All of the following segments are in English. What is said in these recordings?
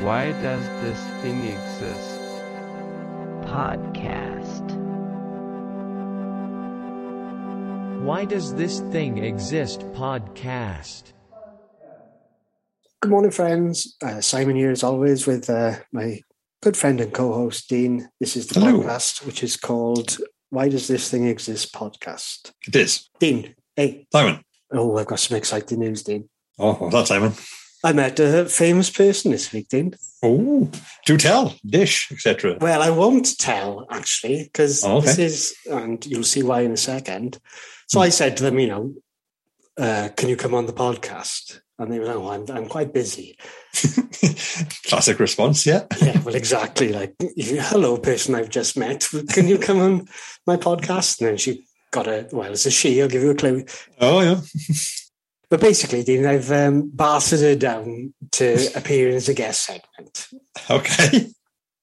Why does this thing exist? Podcast. Why does this thing exist? Podcast. Good morning, friends. Uh, Simon here, as always, with uh, my good friend and co-host Dean. This is the Hello. podcast, which is called "Why Does This Thing Exist?" podcast. It is. Dean, hey, Simon. oh, I've got some exciting news, Dean. Oh, what's that, Simon? I met a famous person this weekend. Oh, do tell, dish, etc. Well, I won't tell actually, because Oh, okay. this is, and you'll see why in a second. So I said to them, you know, uh, can you come on the podcast? And they were, like, oh, I'm, I'm quite busy. Classic response, yeah. Yeah, well, exactly. Like, hello, person I've just met. Can you come on my podcast? And then she got a, well, it's a she, I'll give you a clue. Oh, yeah. But basically, Dean, I've um, bartered her down to appear as a guest segment. Okay.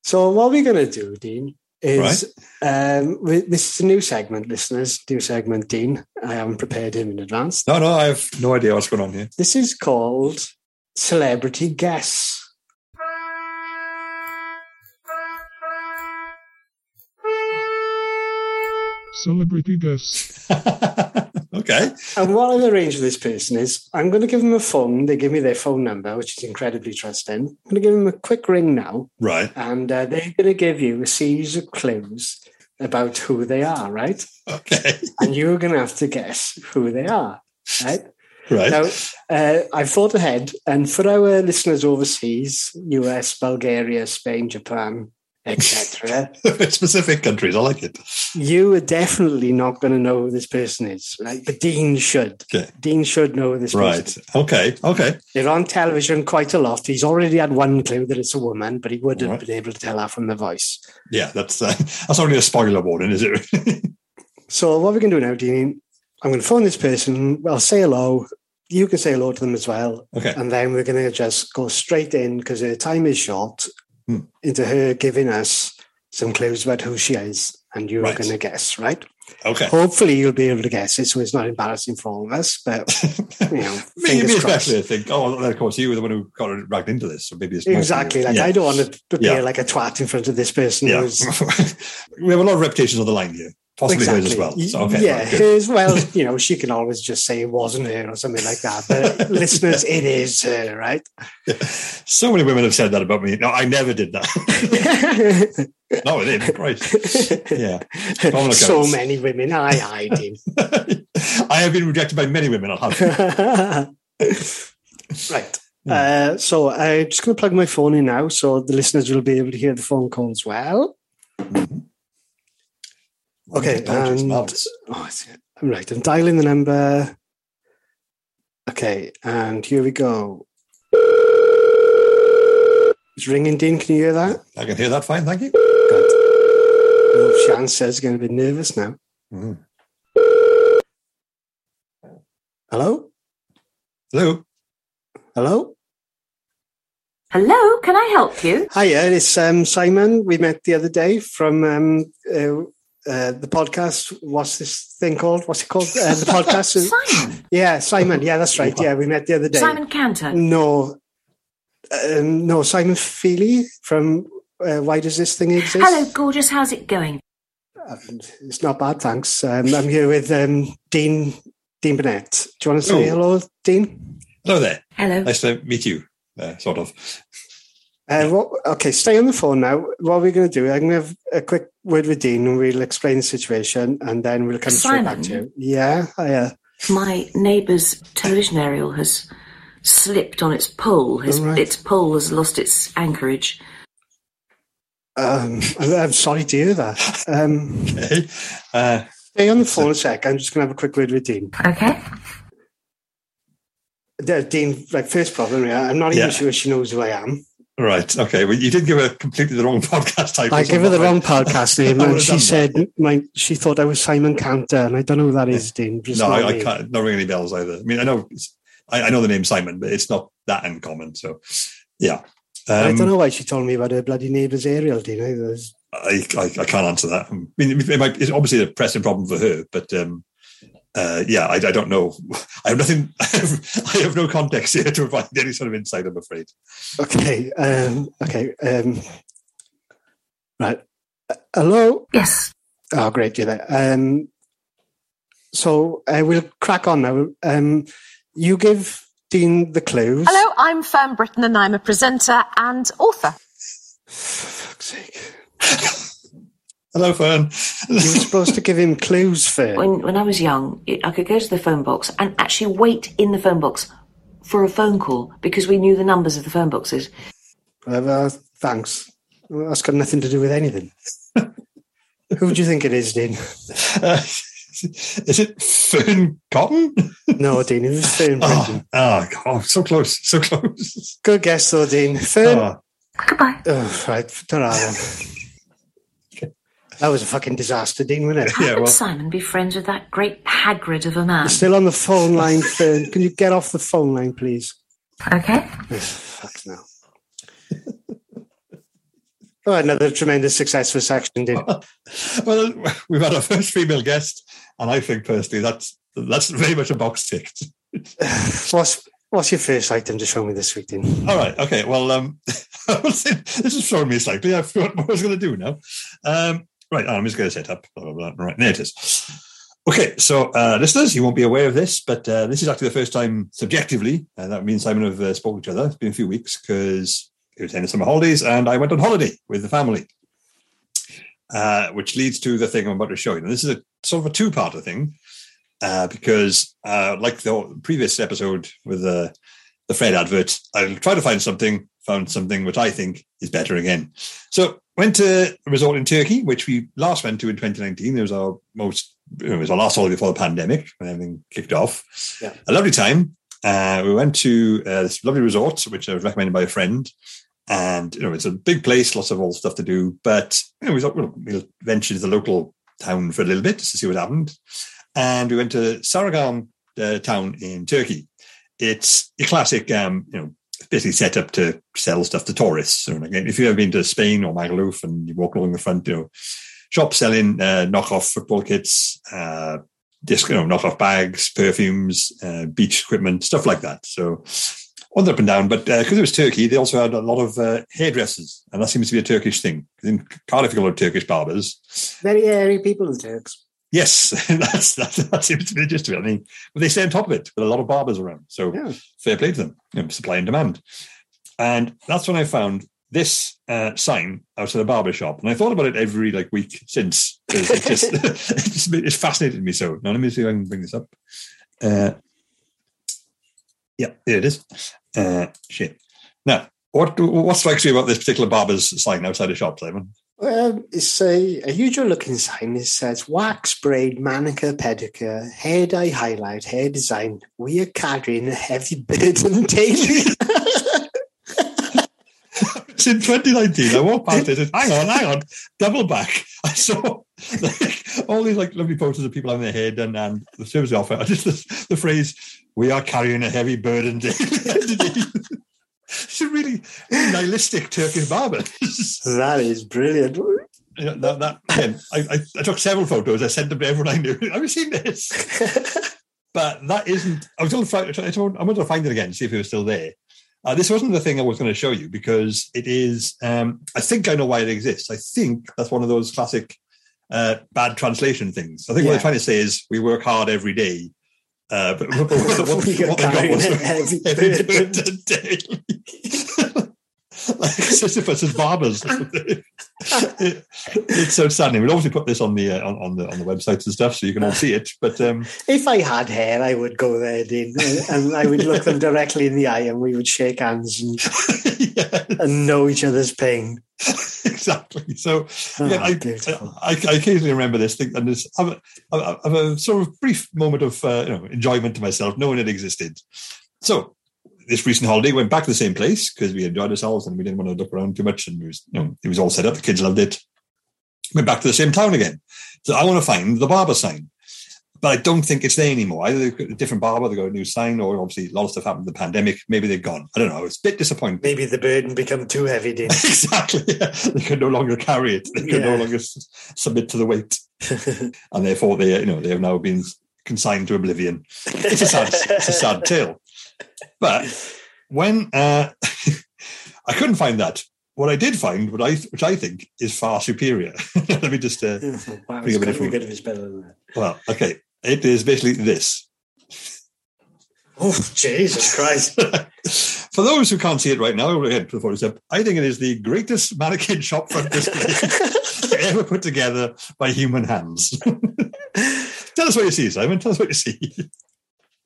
So, what we're going to do, Dean, is um, this is a new segment, listeners. New segment, Dean. I haven't prepared him in advance. No, no, I have no idea what's going on here. This is called Celebrity Guess. Celebrity guest. okay. And what I've arranged with this person is I'm going to give them a phone. They give me their phone number, which is incredibly trusting. I'm going to give them a quick ring now, Right. and uh, they're going to give you a series of clues about who they are, right? Okay. And you're going to have to guess who they are, right? Right. Now, uh, I've thought ahead, and for our listeners overseas, US, Bulgaria, Spain, Japan, etc., Specific countries, I like it. you are definitely not going to know who this person is, right? But Dean should. Okay. Dean should know who this person. Right. Okay. Okay. They're on television quite a lot. He's already had one clue that it's a woman, but he would have Right. been able to tell that from the voice. Yeah, that's uh, that's only a spoiler warning, is it? So what we can do now, Dean, I'm going to phone this person. I'll say hello. You can say hello to them as well. okay. And then we're going to just go straight in because the time is short Hmm. into her giving us some clues about who she is. And you're Right. going to guess, right? Okay. Hopefully you'll be able to guess it so it's not embarrassing for all of us. But, you know, me, fingers especially, I think. Oh, of course, you were the one who got it dragged into this, so maybe it's Exactly. Like yeah. I don't want to appear Yeah. like a twat in front of this person Yeah. who's we have a lot of reputations on the line here, possibly hers as well. So, okay. yeah, right, hers. Well, you know, she can always just say it wasn't her or something like that. But listeners, it is her, right? So many women have said that about me. No, I never did that. no, I didn't. Christ. Yeah. So many women. I, I did. I have been rejected by many women. I'll have. right. Uh, so I'm just going to plug my phone in now, so the listeners will be able to hear the phone call as well. Okay, Technology's and- Oh, right. I'm dialing the number. Okay, and here we go. It's ringing, Dean. Can you hear that? I can hear that fine. Thank you. Good. Oh, Shan says going to be nervous now. Mhm. Hello? Hello. Hello? Hello, can I help you? Hiya, it's um, Simon. We met the other day from um, uh, uh, the podcast. What's this thing called? What's it called? Uh, the podcast. Simon. yeah, Simon. Yeah, that's right. Yeah, we met the other day. Simon Cantor. No, um, no, Simon Feely from uh, Why Does This Thing Exist? Hello, gorgeous. How's it going? Um, It's not bad, thanks. Um, I'm here with um, Dean Dean Burnett. Do you want to say Oh. hello, Dean? Hello there. Hello. Nice to meet you. Uh, sort of. Uh, what, okay, stay on the phone now. What are we're going to do, I'm going to have a quick word with Dean and we'll explain the situation and then we'll come straight back to you. Yeah, hiya. My neighbour's television aerial has slipped on its pole. His, All right. Its pole has lost its anchorage. Um, I'm, I'm sorry to hear that. Um, Okay. Uh, stay on the phone a sec. I'm just going to have a quick word with Dean. Okay. Dean, like, first problem, yeah, I'm not even Yeah. sure she knows who I am. Right. Okay. Well, you did give her completely the wrong podcast title. I gave her the wrong podcast name, and she said my she thought I was Simon Cantor, and I don't know who that is, Dean. No, I, I, can't. Not ring any bells either. I mean, I know. I, I know the name Simon, but it's not that uncommon. So, yeah. I Um, don't know why she told me about her bloody neighbour's aerial, Dean. either. I, I, I can't answer that. I mean, it might, it's obviously a pressing problem for her, but um, uh, yeah, I, I don't know. I have nothing. I have, I have no context here to provide any sort of insight. I'm afraid. Okay. Um, okay. Um, right. Uh, hello. Yes. Oh, great. You're there. Um, so uh, we'll crack on now. Um, you give Dean the clues. Hello, I'm Fern Britton and I'm a presenter and author. For fuck's sake. Hello, Fern. You were supposed to give him clues Fern. When when I was young, it, I could go to the phone box and actually wait in the phone box for a phone call because we knew the numbers of the phone boxes. Uh, well, thanks. Well, that's got nothing to do with anything. Who do you think it is, Dean? Uh, is it Fearne Cotton? No, Dean, it was Fern Oh, Britton. oh, God, so close, so close. Good guess, though, Dean. Fern. Oh, Goodbye. Oh, right. Ta-ra then. That was a fucking disaster, Dean, wasn't it? How Yeah, could well- Simon be friends with that great Hagrid of a man? Still on the phone line, Fern. Can you get off the phone line, please? Okay. Oh, fuck now. Oh, another tremendous success for Saxon, Dean. well, we've had our first female guest, and I think personally that's that's very much a box ticked. What's what's your first item to show me this week, Dean? All right, okay. Well, um, this is showing me slightly. I forgot what I was going to do now. Um, right, I'm just going to set up. Blah, blah, blah. Right, there it is. Okay, so uh, listeners, you won't be aware of this, but uh, this is actually the first time subjectively uh, that me and Simon have uh, spoken to each other. It's been a few weeks because it was the end of summer holidays and I went on holiday with the family, uh, which leads to the thing I'm about to show you. Now, this is a sort of a two-parter thing uh, because, like the previous episode with the the Fred advert, I'll try to find something, found something which I think is better again. So went to a resort in Turkey, which we last went to in 2019. It was our most, it was our last holiday before the pandemic when everything kicked off. Yeah. A lovely time. Uh, we went to uh, this lovely resort, which I was recommended by a friend. And, you know, it's a big place, lots of old stuff to do. But, you know, we thought, well, we'll venture to the local town for a little bit just to see what happened. And we went to Saragan uh, town in Turkey. It's a classic, um, you know, basically set up to sell stuff to tourists. So again, if you've ever been to Spain or Magaluf and you walk along the front, you know, shops selling uh, knockoff football kits, uh, disc, you know, knockoff bags, perfumes, uh, beach equipment, stuff like that. So on up and down, but because it was Turkey, they also had a lot of uh, hairdressers, and that seems to be a Turkish thing. In Cardiff, you got a lot of Turkish barbers. Very hairy people, the Turks. Yes, that's, that's that seems to be the gist of it. I mean, they stay on top of it with a lot of barbers around. So Yeah. fair play to them, you know, supply and demand. And that's when I found this uh, sign outside a barber shop, and I thought about it every like week since. It just, it just it's fascinated me so. Now let me see if I can bring this up. Uh, yeah, there it is. Uh, shit. Now, what what strikes you about this particular barber's sign outside a shop, Simon? Um, it's a, a usual looking sign. It says wax, braid, manicure, pedicure, hair dye, highlight, hair design. We are carrying a heavy burden daily. It's in 2019. I walked past it and hang on, hang on, double back. I saw like, all these like lovely photos of people on their head and, and the service offer. I just the, the phrase, we are carrying a heavy burden daily. it's a really nihilistic Turkish barber. that is brilliant. Know, that, that, again, I, I, took several photos. I sent them to everyone I knew. Have you seen this? but that isn't. I was going to find. I told- I wanted to find it again, see if it was still there. Uh, this wasn't the thing I was going to show you because it is. Um, I think I know why it exists. I think that's one of those classic uh, bad translation things. I think what Yeah. they're trying to say is we work hard every day. Uh, but what, what, what, what they got was a heavy burden. burden daily. Like Sisyphus as barbers. It- it's outstanding. We'll obviously put this on the uh, on, on the on the websites and stuff, so you can all see it. But um, If I had hair, I would go there, Dean, and I would look them directly in the eye, and we would shake hands and, yeah, and know each other's pain. exactly. So Oh, yeah, I. I, I occasionally remember this thing and this have a, have have a sort of brief moment of uh, you know enjoyment to myself, knowing it existed. So this recent holiday went back to the same place because we enjoyed ourselves and we didn't want to look around too much, and it was you know it was all set up. The kids loved it. Went back to the same town again. So I want to find the barber sign. But I don't think it's there anymore. Either they've got a different barber, they've got a new sign, or obviously a lot of stuff happened in the pandemic. Maybe they're gone. I don't know. It's a bit disappointing. Maybe the burden become too heavy, exactly. Yeah. They could no longer carry it. They could no longer s- submit to the weight, and therefore they, you know, they have now been consigned to oblivion. It's a sad, it's a sad tale. But when uh, I couldn't find that, what I did find, what I which I think is far superior. Let me just uh, wow, it's a bit got of to be food. good if it's better than that. well, okay, it is basically this. Oh, Jesus Christ. For those who can't see it right now, again, before it's up, I think it is the greatest mannequin shop front display ever put together by human hands. Tell us what you see, Simon. Tell us what you see.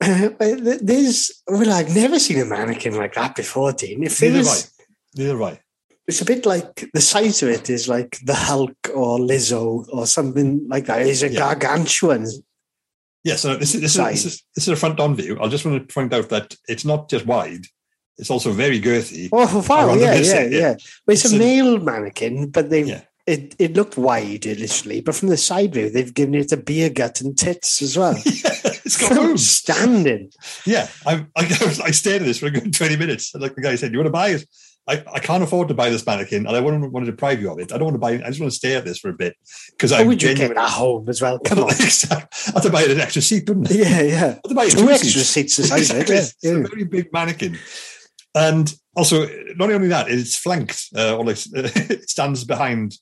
There's, well, I've never seen a mannequin like that before, Dean. If there Neither was, Neither have I. it's a bit like the size of it is like the Hulk or Lizzo or something like that. It's a Yeah. gargantuan. Yes, so this is, this, is, this, is, this is a front on view. I just want to point out that it's not just wide, it's also very girthy. Oh, wow, yeah, yeah, yeah, yeah. Well, it's, It's a a- male mannequin, but they Yeah. it, it looked wide initially, but from the side view, they've given it a beer gut and tits as well. it's got boobs. Standing. Yeah, I, I, I stared at this for a good 20 minutes. And like the guy said, You want to buy it? I, I can't afford to buy this mannequin and I wouldn't want to deprive you of it. I don't want to buy it. I just want to stare at this for a bit. Because I would you keep it at home as well? Come on. I have to buy an extra seat, wouldn't I? yeah, yeah. I have to buy Two two extra seats. seats. Exactly. Yeah, It's yeah. a very big mannequin. And also, not only that, it's flanked, uh, or like it stands behind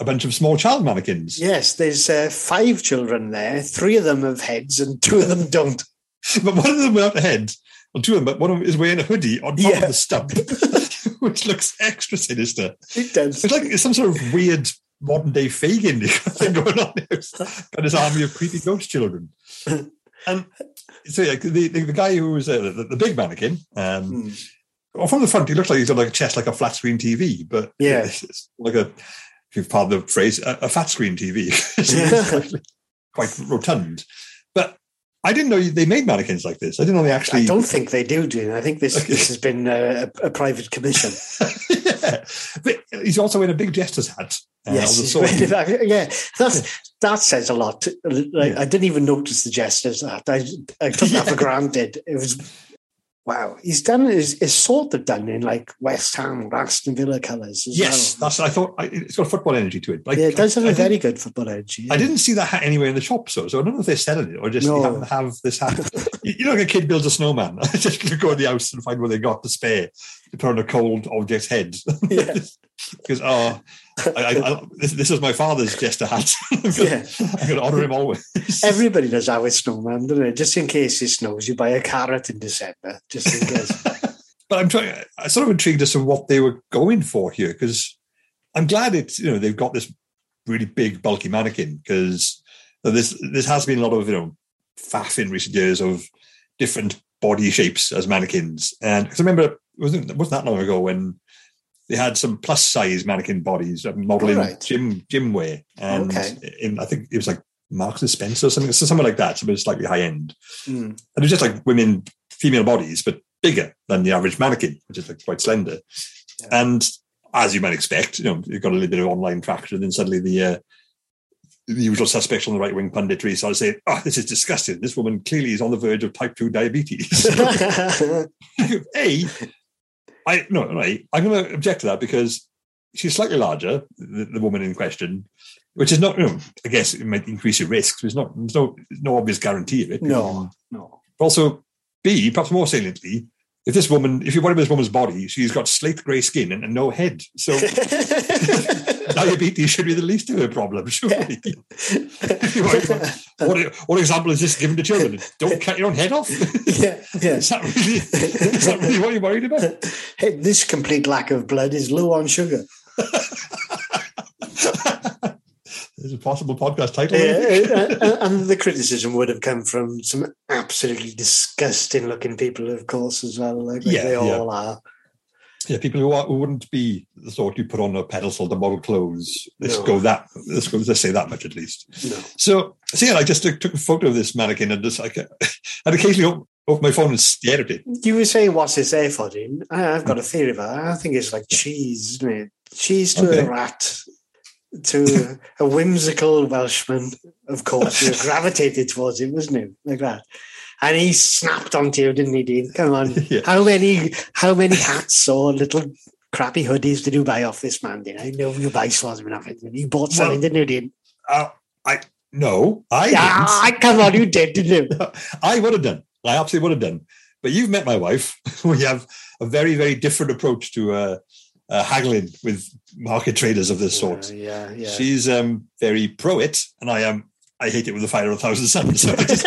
a bunch of small child mannequins. Yes, there's uh, five children there. Three of them have heads and two of them don't. But one of them without a head, or two of them, but one of them is wearing a hoodie on top Yeah. of the stump, which looks extra sinister. It does. It's like it's some sort of weird modern day Fagin thing going on. It's got his army of creepy ghost children. And so yeah, the, the, the guy who was uh, the, the big mannequin, um, Hmm. well, from the front, he looks like he's got like a chest like a flat screen TV, but Yeah. it's, it's like a, if you've pardon the phrase, a, a fat screen TV. Quite rotund. But I didn't know they made mannequins like this. I didn't know they actually. I don't think they do, Dean. I think this Okay. this has been uh, a, a private commission. yeah. But he's also in a big jester's hat. uh, yes, of the he's sort. wearing it. yeah, that's, that says a lot. Like, Yeah. I didn't even notice the gestures. That I, I took that for granted. It was wow. He's done is is sort of done in like West Ham, or Aston Villa colours. Yes, well. that's. I thought I, it's got football energy to it. Like, yeah, it does have I a think- very good football energy. I didn't see that hat anywhere in the shop, so so I don't know if they're selling it or just No. to have this hat. you you know, like a kid builds a snowman, just go to the house and find what they got to spare to put on a cold object's head. Yeah. Because oh, I, I, I, this, this is my father's jester hat. I'm gonna, Yeah. I'm gonna honour him always. Everybody does that with snowman, doesn't it? Just in case it snows, you buy a carrot in December, just in case. but I'm trying. I'm sort of intrigued as to what they were going for here because I'm glad it's you know they've got this really big bulky mannequin because this this has been a lot of you know faff in recent years of different body shapes as mannequins and because I remember wasn't it wasn't that long ago when they had some plus size mannequin bodies modeling right. gym gym wear and Okay. in, I think it was like Marks and Spencer or something so something like that something slightly high end Mm. and it was just like women, female bodies, but bigger than the average mannequin, which is like quite slender. And as you might expect, you know, you've got a little bit of online traction, and then suddenly the uh, the usual suspects on the right wing punditry started saying, "Oh, this is disgusting. This woman clearly is on the verge of type two diabetes." a, I no, right. I'm going to object to that because she's slightly larger, the, the woman in question, which is not. You know, I guess it might increase your risks. There's not. There's no no obvious guarantee of it. no, no. But also, B, perhaps more saliently, if this woman, if you worry about this woman's body, she's got slate grey skin and, and no head. So diabetes should be the least of her problems, surely. If you worry about- what, what example is this given to children? Don't cut your own head off? yeah, yeah. Is that really, is that really what you're worried about? Hey, this complete lack of blood is low on sugar. There's a possible podcast title. Yeah, uh, and the criticism would have come from some absolutely disgusting looking people, of course, as well. Like, Yeah, they yeah. all are. Yeah, people who, are, who wouldn't be the sort you put on a pedestal to model clothes. Let's No. go that. Let's go. Let's say that much at least. No. So, so yeah, I just took, took a photo of this mannequin and just like, I'd occasionally open, open my phone and stare at it. You were saying what's this there for, Dean? I've got a theory about it. I think it's like cheese, isn't it? Cheese to Okay. a rat, to a whimsical Welshman, of course. You gravitated towards him, wasn't he? Like that. And he snapped onto you, didn't he, Dean? Come on. Yeah. How many how many hats or little crappy hoodies did you buy off this man, Dean? I know you buy lots of nothing. You bought something, Well- didn't you, Dean? Uh, I No, I Yeah, didn't. come on, you did, didn't you? I would have done. I absolutely would have done. But you've met my wife. We have a very, very different approach to uh, uh, haggling with market traders of this sort. Yeah, yeah. She's um, very pro it, and I am. I hate it with a fire of a thousand suns. So I just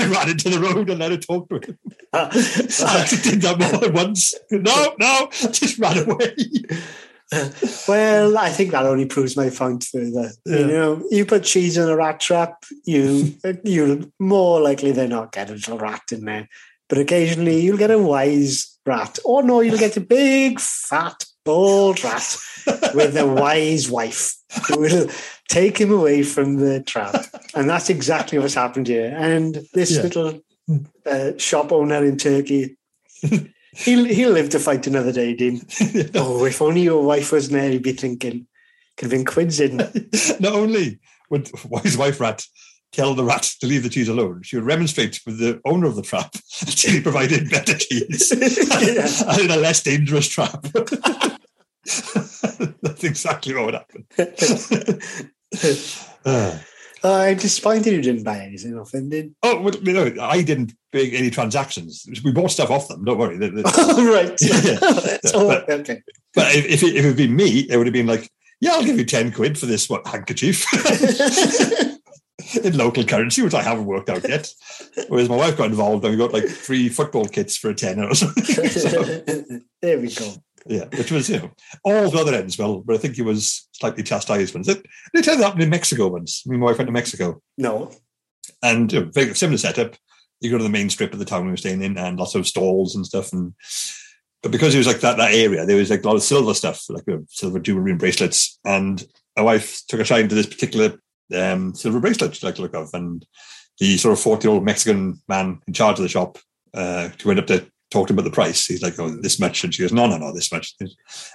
I ran into the road and let her talk to him. I did that more than once. No, no, just ran away. well, I think that only proves my point further. Yeah. You know, you put cheese in a rat trap, you you'll more likely than not get a little rat in there. But occasionally you'll get a wise rat. Or no, you'll get a big, fat, bald rat with a wise wife who will take him away from the trap. And that's exactly what's happened here. And this Yeah. little uh, shop owner in Turkey, he'll, he'll live to fight another day, Dean. Oh, if only your wife was there, he'd be thinking, could have been quids in. Not only would his wife rat tell the rat to leave the cheese alone, she would remonstrate with the owner of the trap until he provided better cheese Yeah. and in a less dangerous trap. That's exactly what would happen. Uh, oh, I'm disappointed you didn't buy anything off him, did oh, well, you know, I didn't make any transactions. We bought stuff off them. Don't worry. They- oh, right. Yeah. That's all right. Okay. But if, if, it, if it had been me, it would have been like, yeah, I'll give you 10 quid for this what, handkerchief in local currency, which I haven't worked out yet. Whereas my wife got involved and we got like three football kits for a tenner or something. So, there we go. yeah, which was, you know, all the other ends well, but I think he was slightly chastised once. It, it turned happened in Mexico once. Me and my wife went to Mexico No. and you know, very similar setup. You go to the main strip of the town we were staying in and lots of stalls and stuff. And but because it was like that that area, there was like a lot of silver stuff, like you know, silver jewelry and bracelets. And my wife took a shine to this particular um, silver bracelet she liked to look of. And the sort of 40 year old Mexican man in charge of the shop, uh, who went up to talk to him about the price. He's like, Oh, this much. And she goes, No, no, no, this much.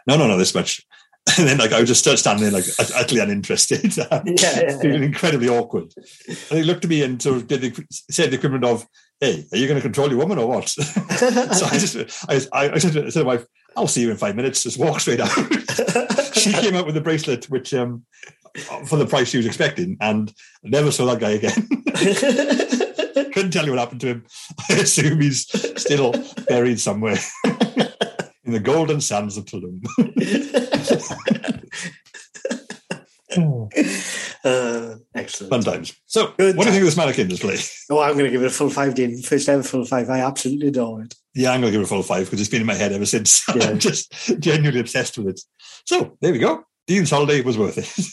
No, no, no, this much. And then like I was just stood standing there like utterly uninterested, Yeah, yeah, feeling incredibly awkward. And he looked at me and sort of did the, said the equivalent of, "Hey, are you going to control your woman or what?" so I just I, I, I said, to, I said to my wife, "I'll see you in five minutes." Just walk straight out. she came out with a bracelet which um for the price she was expecting, and never saw that guy again. Couldn't tell you what happened to him. I assume he's still buried somewhere in the golden sands of Tulum. Uh, excellent. Fun times. So, Good what do you think of this mannequin display? Oh, I'm going to give it a full five, Dean. First ever full five. I absolutely adore it. Yeah, I'm going to give it a full five because it's been in my head ever since. Yeah. I'm just genuinely obsessed with it. So there we go. Dean's holiday was worth it.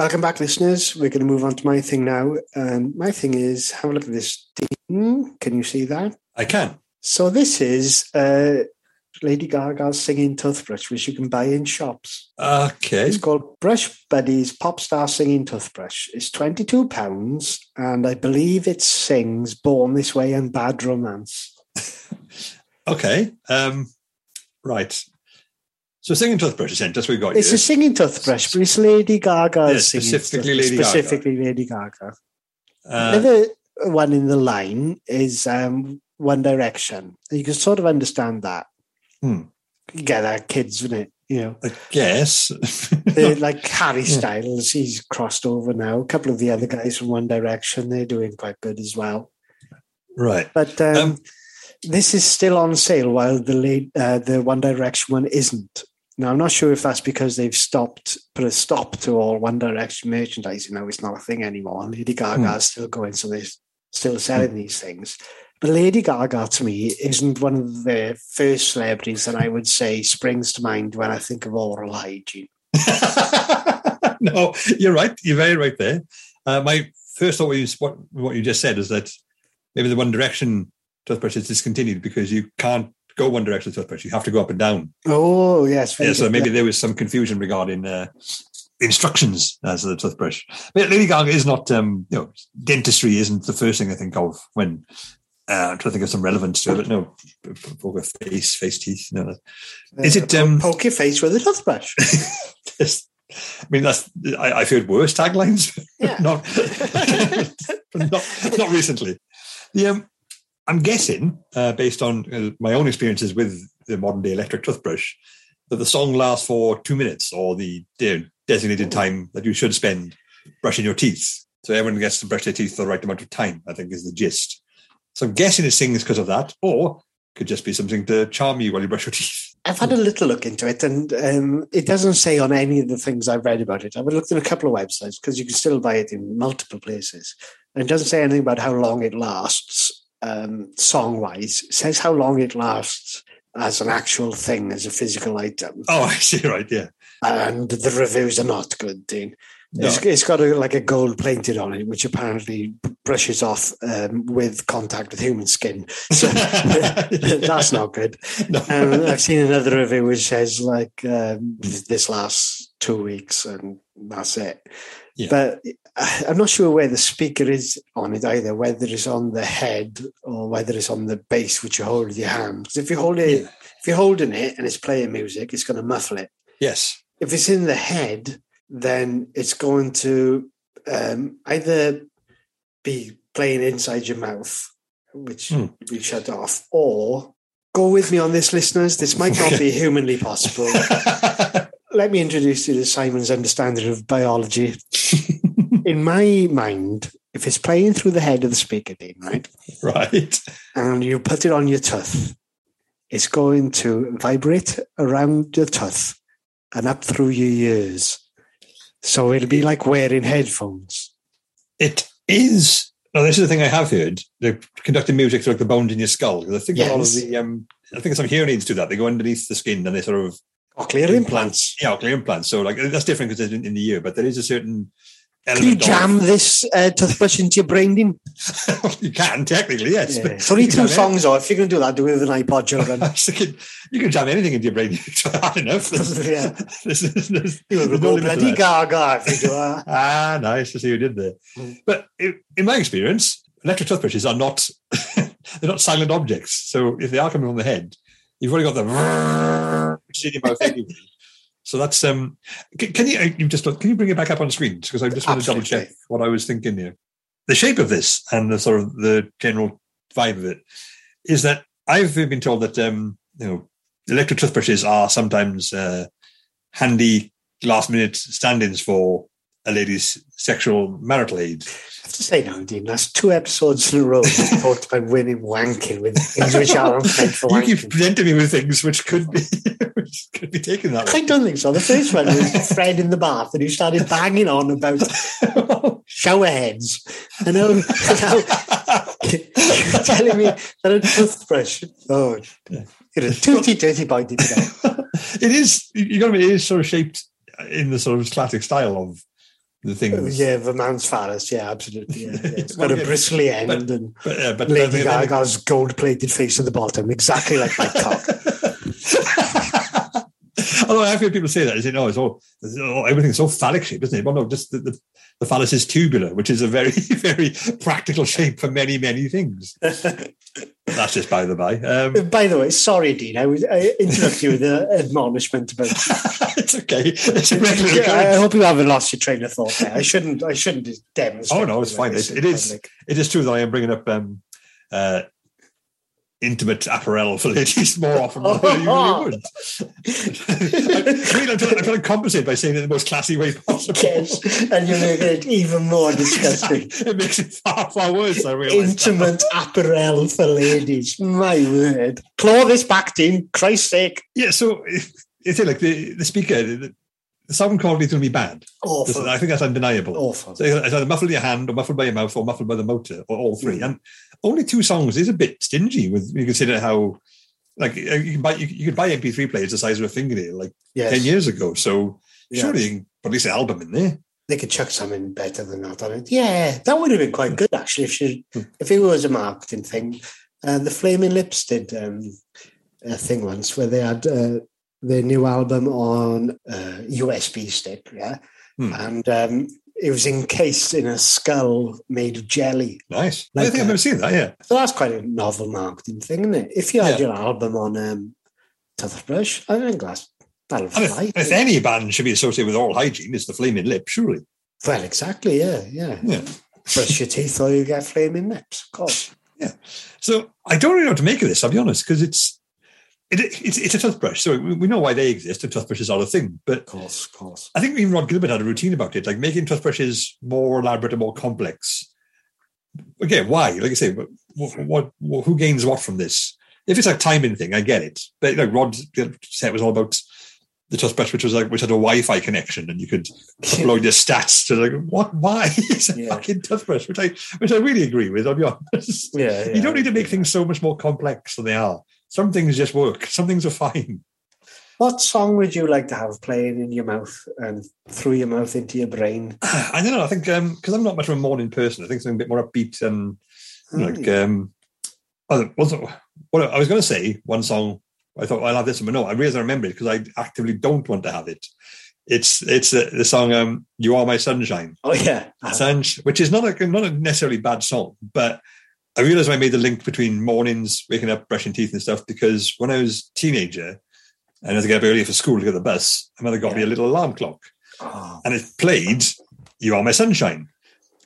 Welcome back, listeners. We're going to move on to my thing now. And my thing is have a look at this. Can you see that? I can. So this is uh, Lady Gaga's singing toothbrush, which you can buy in shops. Okay. It's called Brush Buddies Pop Star Singing Toothbrush. It's twenty two pounds, and I believe it sings "Born This Way" and "Bad Romance." Okay. Um, right. So singing toothbrush, then, just what we got. It's here. a singing toothbrush, but it's Lady Gaga's Yeah, specifically Lady Gaga. specifically Lady Gaga. Uh, Another one in the line is um, One Direction. You can sort of understand that. Hmm. You get that kids, isn't it? You know, I guess. Like Harry Styles, he's crossed over now. A couple of the other guys from One Direction, they're doing quite good as well. right. But um, Um, this is still on sale while the late, uh, the One Direction one isn't. Now I'm not sure if that's because they've stopped, put a stop to all One Direction merchandising. Now it's not a thing anymore. Lady Gaga is still going, so they're still selling these things. But Lady Gaga to me isn't one of the first celebrities that I would say springs to mind when I think of oral hygiene. no, you're right. You're very right there. Uh, my first thought was what, what you just said is that maybe the One Direction toothbrush is discontinued because you can't go One Direction toothbrush. You have to go up and down. Oh yes, Yeah, so good. maybe there was some confusion regarding uh, instructions as to the toothbrush. But Lady Gaga is not, um, you know, dentistry isn't the first thing I think of when uh, I'm trying to think of some relevance to it. But no, poke face, face teeth. No, is it? Uh, Um, poke your face with a toothbrush? I mean, that's I, I've heard worse taglines. Yeah. not, not not recently. The um, I'm guessing uh, based on uh, my own experiences with the modern day electric toothbrush, that the song lasts for two minutes or the you know, designated time that you should spend brushing your teeth. So everyone gets to brush their teeth for the right amount of time, I think is the gist. So I'm guessing it sings because of that, or could just be something to charm you while you brush your teeth. I've had a little look into it, and um, it doesn't say on any of the things I've read about it. I've looked at a couple of websites because you can still buy it in multiple places. And it doesn't say anything about how long it lasts, um, song wise. Says how long it lasts as an actual thing, as a physical item. Oh, I see, right, yeah. And the reviews are not good, Dean. No. It's, it's got a, like a gold plated on it, which apparently brushes off um, with contact with human skin. So that's not good. No. Um, I've seen another review which says like um, this lasts two weeks and that's it. Yeah. But I'm not sure where the speaker is on it either, whether it's on the head or whether it's on the base which you hold with your hand. Because if you hold it, if you're holding it and it's playing music, it's going to muffle it Yes. if it's in the head, then it's going to um, either be playing inside your mouth, which Hmm. we shut off, or go with me on this, listeners. This might not be humanly possible. Let me introduce you to Simon's understanding of biology. In my mind, if it's playing through the head of the speaker, Dean, right, right. and you put it on your tooth, it's going to vibrate around your tooth and up through your ears. So it'll be like wearing headphones. It is. Now, this is the thing I have heard. They're conducting music through like the bones in your skull. I think a lot of the, um, I think some hearing aids do that. They go underneath the skin and they sort of Cochlear implants. yeah, clear implants. So like that's different because it's in, in the ear, but there is a certain Can you element. jam this uh, toothbrush into your brain, Dean? you can technically, yes. Yeah. It's only two songs, though. If you're going to do that, do it with an iPod, children. I thinking, you can jam anything into your brain. It's hard enough. There's, Yeah. there's, there's, there's, You will there's no go limit to bloody gaga if you do that. Ah, nice to see you did there. Mm. But i- in my experience, electric toothbrushes are not they're not silent objects. So if they are coming on the head, you've already got the which is in your mouth anyway. So that's um. Can, can you uh, you just can you bring it back up on screen because I just want to double check what I was thinking here. The shape of this and the sort of the general vibe of it is that I've been told that um you know electric toothbrushes are sometimes uh, handy last minute stand-ins for a lady's sexual marital aid. I have to say now, Dean, that's two episodes in a row you talked about women wanking with things which aren't meant for You keep wanking. presenting me with things which could be which could be taken that I don't think so. The first one was Fred in the bath, and he started banging on about shower heads. I know. now, you're telling me that a toothbrush. Oh, you're a toothy, toothy boy, deep down. it is you got to be it is sort of shaped in the sort of classic style of the things. Yeah, the man's phallus. Yeah, absolutely. Yeah, yeah. It's Well, got a bristly end but- and But, uh, but Lady uh, Gaga's gold-plated face at the bottom, exactly like my cock. Although I've heard people say that, is it? No, it's all, it's all everything's so phallic shaped, isn't it? Well, no, just the, the, the phallus is tubular, which is a very, very practical shape for many, many things. That's just by the by. Um, By the way, sorry, Dean. I was I interrupted you with an admonishment about. it's okay. It's a regular I occurrence. hope you haven't lost your train of thought there. I shouldn't. I shouldn't demonstrate. Oh no, it's fine. It, it is. It is true that I am bringing up um, uh, intimate apparel for ladies more often than I usually would. I, I mean, I'm trying, I'm trying to compensate by saying it in the most classy way possible. Yes, and you make it even more disgusting. it makes it far, far worse. I realise. Intimate apparel for ladies. My word. Claw this back, team. Christ's sake. Yeah. So it's like the the speaker. The, the sound quality is going to be bad. Awful. I think that's undeniable. Awful. So it's either muffled in your hand or muffled by your mouth or muffled by the motor or all three. And only two songs is a bit stingy with you consider how like you can buy you, you could buy MP3 players the size of a fingernail like Yes. ten years ago. So Yeah. surely you can put at least an album in there. They could chuck something better than that on it. Yeah, that would have been quite good actually if she, if it was a marketing thing. Uh, the Flaming Lips did um, a thing once where they had uh, their new album on uh, USB stick, yeah, Hmm. and um, it was encased in a skull made of jelly. Nice. Like I think I've a- never seen that. Yeah. So that's quite a novel marketing thing, isn't it? If you had Yeah. your album on um, toothbrush, I think that's that'll fly. if any band should be associated with oral hygiene, it's the Flaming Lip, surely. well, exactly, yeah, yeah. Yeah. Brush your teeth or you get flaming lips, of course. Yeah. So I don't really know what to make of this. I'll be honest, because it's it, it's, it's a toothbrush, so we, know why they exist. And toothbrushes are a thing, but Of course, of course. I think even Rhod Gilbert had a routine about it, like making toothbrushes more elaborate and more complex. Again, why? Like I say, what, what, what who gains what from this? If it's a timing thing, I get it. But like Rhod said, it was all about the toothbrush, which was like which had a Wi-Fi connection, and you could upload your stats to like what? Why? It's a Yeah. fucking toothbrush, which I which I really agree with. I'll be honest. Yeah, you don't need to make things so much more complex than they are. Some things just work. Some things are fine. What song would you like to have playing in your mouth and through your mouth into your brain? I don't know. I think because I'm not much of a morning person. I think something a bit more upbeat and like um. Oh, what's what I was going to say one song. I thought I'll have this, but no, I realized I remember it because I actively don't want to have it. It's it's the, the song um, "You Are My Sunshine," Oh yeah, which is not a not a necessarily bad song, but I realized I made the link between mornings, waking up, brushing teeth and stuff because when I was a teenager and I had to get up early for school to get the bus, my mother got me a little alarm clock Oh, and it played "You Are My Sunshine,"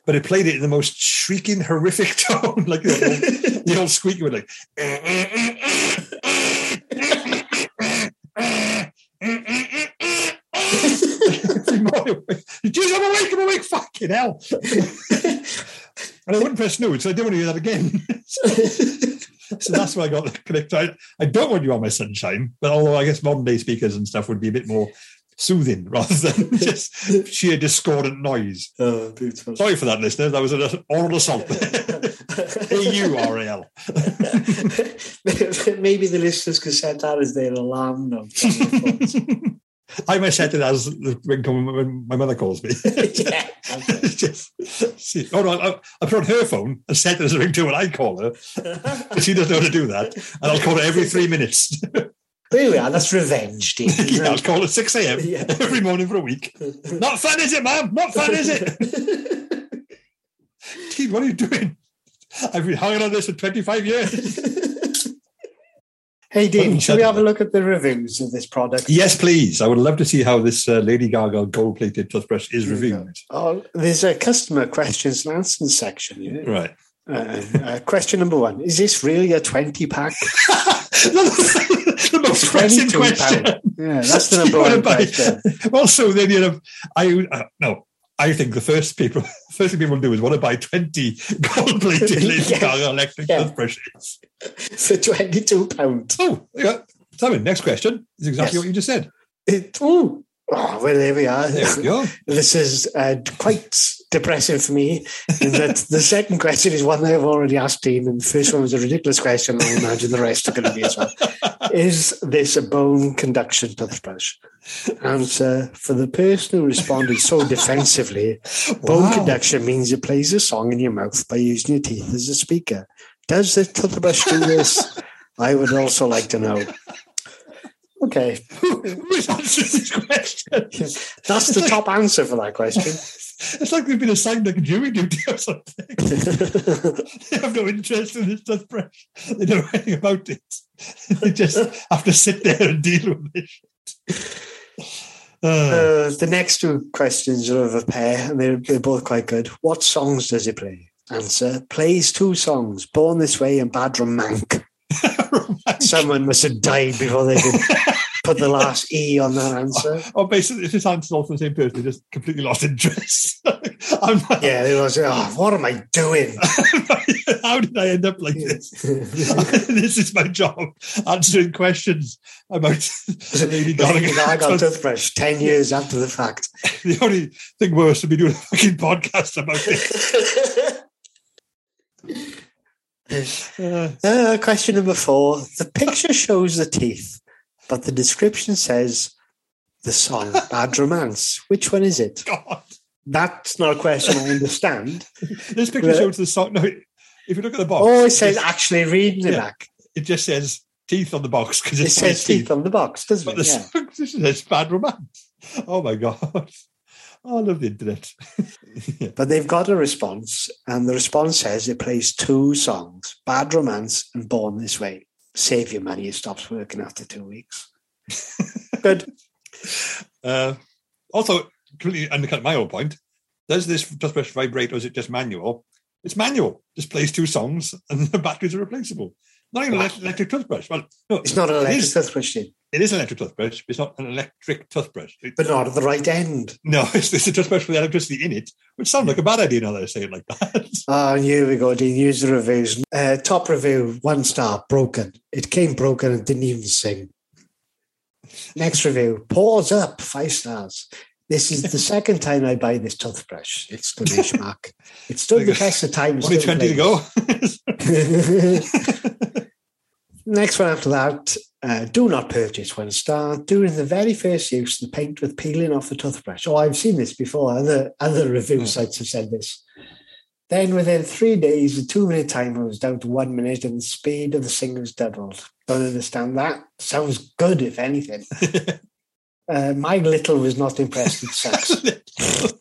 but it played it in the most shrieking, horrific tone, like the old, the old squeaky one, like. Jeez, I'm awake, I'm awake, fucking hell. and I wouldn't press snooze, so I didn't want to hear that again. so that's why I got the connect. I, I don't want you on my sunshine, but although I guess modern day speakers and stuff would be a bit more soothing rather than just sheer discordant noise. oh, beautiful. Sorry for that, listener. That was an oral assault. A-U-R-A-L. Maybe the listeners could set that as their alarm note. On their phones. I might set it as the ringtone when my mother calls me. yeah. just, oh no, I, I put on her phone and set it as a ringtone when I call her. But she doesn't know how to do that. And I'll call her every three minutes. There we are. That's revenge, Dean. yeah, I'll call her 6 a.m. Yeah. every morning for a week. Not fun, is it, ma'am? Not fun, is it? Dean, what are you doing? I've been hanging on this for 25 years. Hey, Dean, should we have a look at the reviews of this product? yes, please. I would love to see how this uh, Lady Gaga gold plated toothbrush is reviewed. Oh, there's a customer questions and answers section. Yeah? Right. Uh, uh, question number one: Is this really a twenty pack? the most pressing question. pound. Yeah, that's the number one question. Also, then you know, I uh, no, I think the first people, first thing people do is want to buy twenty gold-plated Lady Yeah. Gaga electric toothbrushes. for twenty-two pound. Oh, yeah. Simon, next question is exactly Yes. what you just said. It. Oh, well, there we are. There we go. This is uh, quite depressing for me. That the second question is one I've already asked Dean, and the first one was a ridiculous question. I imagine the rest are going to be as well. Is this a bone conduction toothbrush? Answer for the person who responded so defensively. Bone Wow. conduction means it plays a song in your mouth by using your teeth as a speaker. Does the toothbrush do this? I would also like to know. Okay, Who is answering this question? that's the top answer for that question. It's like they've been assigned like a jury duty or something. they have no interest in this toothbrush. They know anything about it. They just have to sit there and deal with it. Uh, Uh, the next two questions are of a pair, and they're, they're both quite good. What songs does he play? Answer: Plays two songs, "Born This Way" and "Bad Romank." Someone must have died before they could put the last e on that answer. oh, basically, if this answers all from the same person, they just completely lost interest. I'm not, Yeah, it was. Oh, what am I doing? How did I end up like this? this is my job, answering questions about Lady Gaga Gaga. toothbrush ten years after the fact. the only thing worse would be doing a fucking podcast about it. Uh, Uh, question number four. The picture shows the teeth, but the description says the song Bad Romance. Which one is it? God, That's not a question I understand. this picture Yeah. shows the song. No, if you look at the box, Oh, it says actually reading it Yeah. back. it just says teeth on the box because It it's says teeth on the box, doesn't But it? the Yeah. song says bad romance. Oh my god! Oh, I love the internet. But they've got a response, and the response says it plays two songs Bad Romance and Born This Way. Save your money, it stops working after two weeks. Good. Uh, also, completely undercut my own point. Does this toothbrush vibrate or is it just manual? It's manual. Just plays two songs and the batteries are replaceable. Not even an elec- electric toothbrush. Well, no, It's not an electric is- toothbrush, It is an electric toothbrush. but It's not an electric toothbrush. It- but not at the right end. no, it's, it's a toothbrush with electricity in it, which sounds like a bad idea now that I say it like that. Oh, here we go, Dean. Use the reviews. Uh, top review, one star, broken. It came broken and didn't even sing. Next review, pause up, five stars. This is the second time I buy this toothbrush. Exclamation mark. It stood the test of time. Only still 20 to go. Next one after that, uh, do not purchase one star. During the very first use, the paint with peeling off the toothbrush. Oh, I've seen this before. Other other review Hmm. sites have said this. Then within three days, the two minute timer was down to one minute and the speed of the sing was doubled. Don't understand that. Sounds good, if anything. uh, my little was not impressed. It sucks.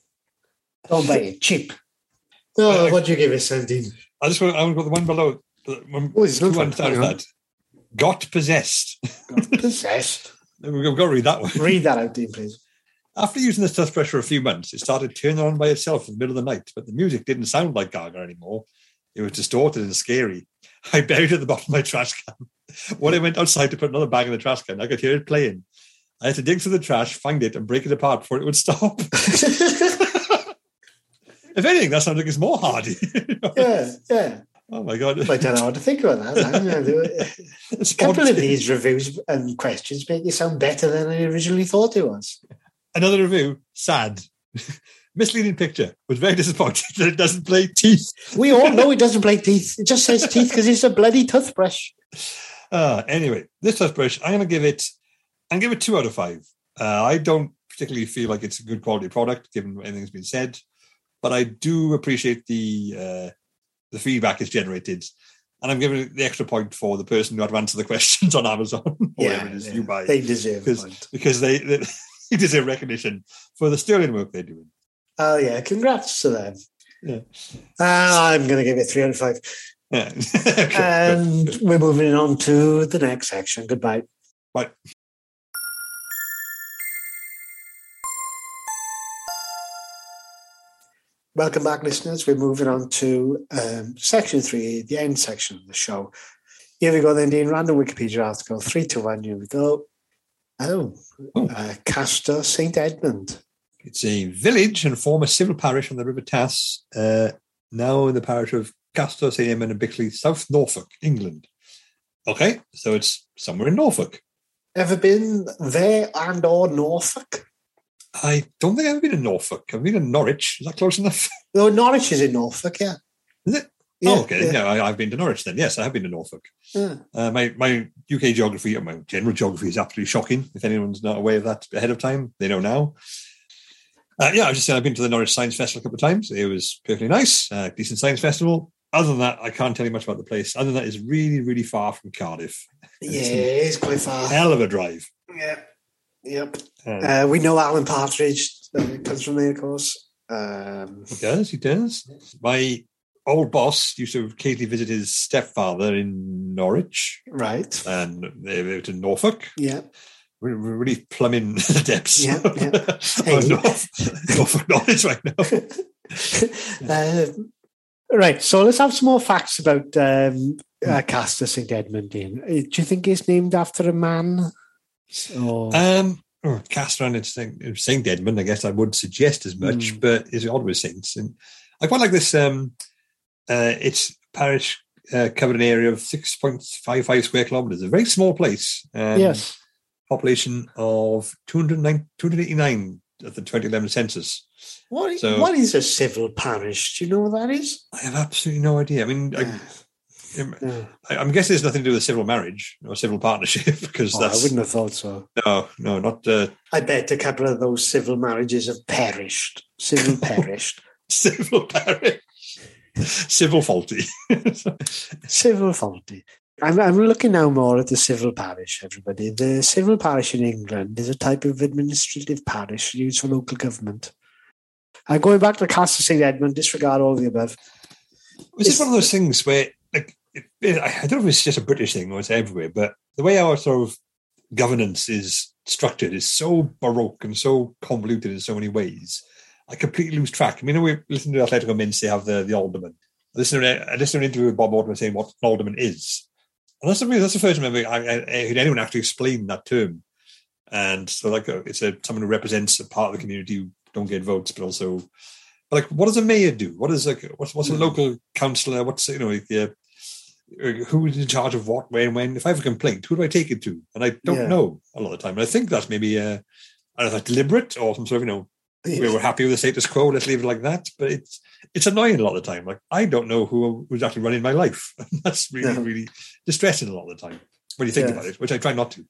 Don't buy it. Cheap. Oh, what do you give it, Sandine? I just want, I want to go the one below. The one, Oh, it's two not one fun. Hang down on. that. Got possessed. Got Possessed. We've got to read that one. Read that out, Dean, please. After using this toothbrush for a few months, it started turning on by itself in the middle of the night, but the music didn't sound like Gaga anymore. It was distorted and scary. I buried it at the bottom of my trash can. When I went outside to put another bag in the trash can, I could hear it playing. I had to dig through the trash, find it, and break it apart before it would stop. if anything, that sounds like it's more hardy. yeah, yeah. Oh my god! I don't know what to think about that. A couple of these reviews and questions make you sound better than I originally thought it was. Another review, sad. Misleading picture. Was very disappointed that it doesn't play teeth. We all know it doesn't play teeth. It just says teeth because it's a bloody toothbrush. Uh, anyway, this toothbrush, I'm going to give it, I'm give it two out of five. Uh, I don't particularly feel like it's a good quality product, given everything's been said, but I do appreciate the uh, the feedback is generated, and I'm giving the extra point for the person who had to answer the questions on Amazon, or whatever it is you buy, they deserve a because because they, they, they deserve recognition for the sterling work they're doing. Oh, yeah. Congrats to them. Yeah. Uh, I'm going to give it three out of five. Yeah. And we're moving on to the next section. Goodbye. Right. Welcome back, listeners. We're moving on to um, section three, the end section of the show. Here we go, then, Dean. Random Wikipedia article. Three to one. Here we go. Oh, Oh. uh, Caistor St. Edmund. It's a village and former civil parish on the River Tas, uh, now in the parish of Caistor, St. Edmund and Bixley, South Norfolk, England. Okay, so it's somewhere in Norfolk. Ever been there and or Norfolk? I don't think I've ever been in Norfolk. I've been in Norwich. Is that close enough? No, Norwich is in Norfolk, yeah. Is it? oh, okay. Yeah, I, I've been to Norwich then. Yes, I have been to Norfolk. yeah. Uh, my, my UK geography, or my general geography is absolutely shocking. If anyone's not aware of that ahead of time, they know now. Uh, yeah, I was just saying I've been to the Norwich Science Festival a couple of times. It was perfectly nice, uh, decent science festival. Other than that, I can't tell you much about the place. Other than that, it's really, really far from Cardiff. Yeah, it's quite far. Hell of a drive. Yeah. Yep. Uh, Uh, we know Alan Partridge uh, comes from there, of course. Um, he does, he does. My old boss used to occasionally visit his stepfather in Norwich, right. and they moved to Norfolk. Yeah. We're really plumbing the depths Yeah, yeah. Hey. North, Norfolk knowledge right now. Um, right. So let's have some more facts about um, uh, Caistor St. Edmund. Uh, Do you think it's named after a man? Or Um, oh, Caistor and it's Saint- Saint Edmund, I guess I would suggest as much, Mm. but it's odd with saints. And I quite like this. Um, uh, it's parish uh, covered an area of six point five five square kilometers, a very small place. Um, yes. population of 209 289 at the 2011 census. What is, so- what is a civil parish? Do you know what that is? I have absolutely no idea. I mean, I, Yeah. I, I'm guessing there's nothing to do with civil marriage or civil partnership because Oh, I wouldn't have thought so. no, no, not uh, I bet a couple of those civil marriages have perished. Civil perished. civil perished. civil faulty. civil faulty. I'm, I'm looking now more at the civil parish, everybody. The civil parish in England is a type of administrative parish used for local government. I'm going back to Castle St. Edmund, disregard all the above. It's just one of those things where, like, it, I don't know if it's just a British thing or it's everywhere, but the way our sort of governance is structured is so baroque and so convoluted in so many ways. I completely lose track. I mean, we listen to Athletico Mince, they have the, the alderman. I listened, to, I listened to an interview with Bob Alderman saying what an alderman is. And that's the that's the first time I, I, I heard anyone actually explain that term. And so, like, uh, it's a someone who represents a part of the community who don't get votes, but also, but like, what does a mayor do? What is like, what's what's a local councillor? What's you know, like, uh, who is in charge of what, where, and when? If I have a complaint, who do I take it to? And I don't Yeah. know a lot of the time. And I think that's maybe uh, I don't know, if that's deliberate or some sort of you know we were happy with the status quo. Let's leave it like that. But it's it's annoying a lot of the time. Like I don't know who who's actually running my life. That's really No. really distressing a lot of the time when you think Yeah. about it, which I try not to.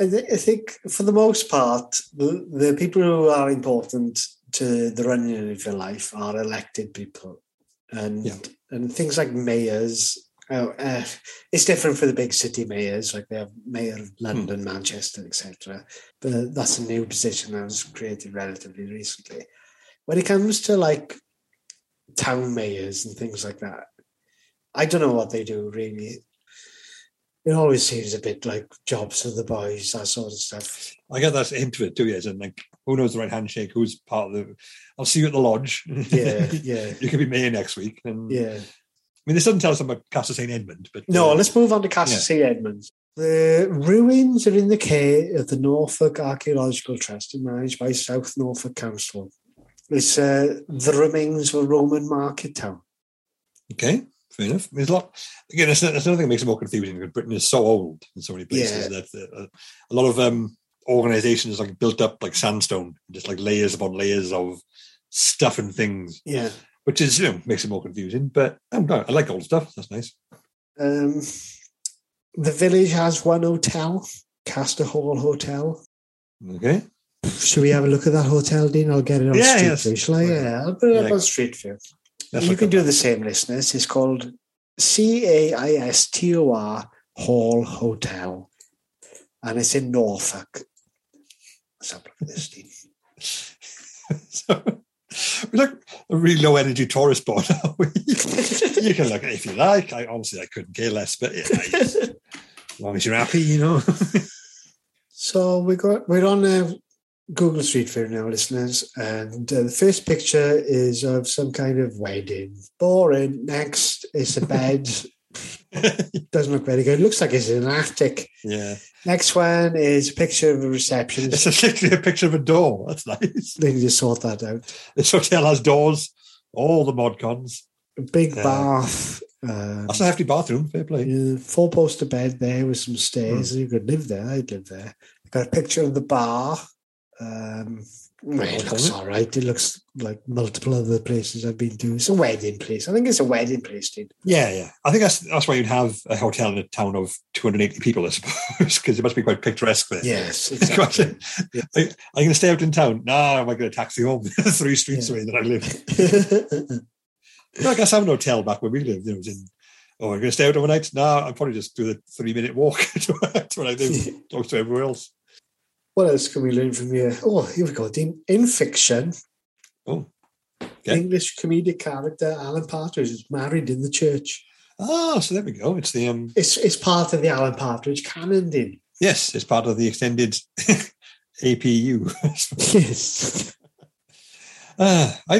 I, th- I think for the most part, the, the people who are important to the running of your life are elected people, and Yeah. And things like mayors. Oh, uh, it's different for the big city mayors, like they have mayor of London, Manchester, etc. But that's a new position that was created relatively recently. When it comes to like town mayors and things like that, I don't know what they do really. It always seems a bit like jobs for the boys, that sort of stuff. I get that hint of it too, yes. And like, who knows the right handshake? Who's part of the? I'll see you at the lodge. Yeah, yeah, you could be mayor next week. And yeah. I mean, this doesn't tell us about Castle St Edmund, but No, uh, let's move on to Castle yeah. St Edmunds. The ruins are in the care of the Norfolk Archaeological Trust and managed by South Norfolk Council. It's uh, the remains of a Roman market town. okay, fair enough. There's a lot. Again, that's, that's another thing that makes it more confusing. because Britain is so old in so many places Yeah. that uh, a lot of um, organizations like built up like sandstone, just like layers upon layers of stuff and things. Yeah. which is you know makes it more confusing. But I'm not, I like old stuff. That's nice. Um, the village has one hotel, Caistor Hall Hotel. Okay, Should we have a look at that hotel, Dean? I'll get it on Yeah, Street yes. View. Shall I? Yeah, I'll put it Yeah, up on Street View. Let's you can do that. the same, listeners. It's called C A I S T O R Hall Hotel, and it's in Norfolk. Dean. so, we're like a really low energy tourist board. You can look at it if you like. I honestly I couldn't care less, but yeah, as long as you're happy, you know. So we got we're on uh, Google Street View now, listeners, and uh, the first picture is of some kind of wedding. Boring. Next is a bed. Doesn't look very good. Looks like it's in an attic. yeah, Next one is a picture of a reception. it's receptionist. literally a picture of a door. That's nice. They need to sort that out. This hotel has doors. All the mod cons. A big Yeah. bath. Um, That's a hefty bathroom. Fair play. yeah, four poster bed there with some stairs. Hmm. You could live there. I'd live there. Got a picture of the bar. Um, well, it looks all right. It looks like multiple other places I've been to. It's a wedding place. I think it's a wedding place, dude. Yeah, yeah. I think that's that's why you'd have a hotel in a town of 280 people, I suppose, because it must be quite picturesque there. Yes, Quite- exactly. Are you going to stay out in town? No, I might get a taxi home three streets Yeah. away that I live. I guess I have an hotel back where we live. You know, it was in, oh, I'm going to stay out overnight? No, I'll probably just do the three minute walk to, to where I live, close to everywhere else. What else can we learn from you? Oh, here we go, Dean. In fiction, Oh, Okay. English comedic character Alan Partridge is married in the church. ah, so there we go. It's the um, It's it's part of the Alan Partridge canon, Dean. yes, it's part of the extended APU. Yes. Ah, I,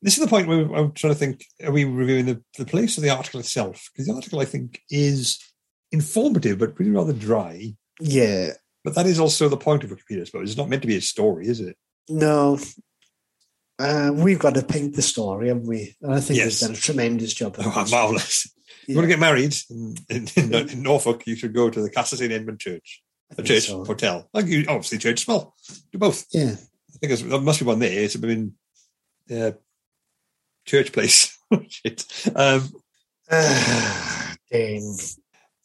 this is the point where I'm trying to think: Are we reviewing the, the place or the article itself? Because the article, I think, is informative but really rather dry. Yeah. But that is also the point of Wikipedia, I suppose. It's not meant to be a story, is it? No. Uh, we've got to paint the story, haven't we? And I think Yes. we've done a tremendous job. Oh, marvelous! You want to get married in, in, in, in Norfolk? You should go to the Castle St Edmund Church, a church so. hotel. Like you, obviously, church as well. Do both. Yeah. I think there must be one there. It's been uh, church place. Shit. Um, Dean.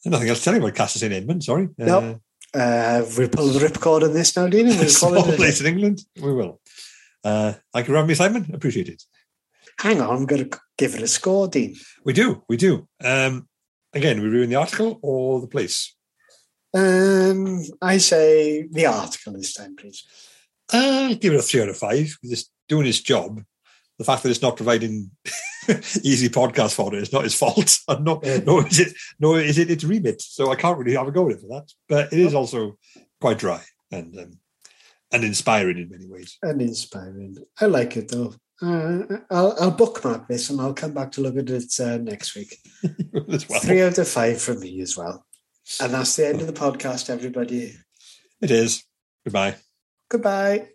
nothing else to tell you about Castle St Edmund. Sorry. Nope. Uh, we'll pull the ripcord on this now, Dean, we'll small place in England. We will. Uh, thank you, Rami Simon. Appreciate it. Hang on, I'm going to give it a score, Dean. We do. We do. Um, again, we ruin the article or the place. Um, I say the article this time, please. I'll give it a three out of five. Just doing his job. The fact that it's not providing easy podcast fodder is not his fault. And not, Yeah. nor is it, nor is it its remit. So I can't really have a go at it for that. But it is also quite dry and um, and inspiring in many ways. And inspiring. I like it though. Uh, I'll, I'll bookmark this and I'll come back to look at it uh, next week. Well. Three out of five from me as well. And that's the end of the podcast, everybody. It is. Goodbye. Goodbye.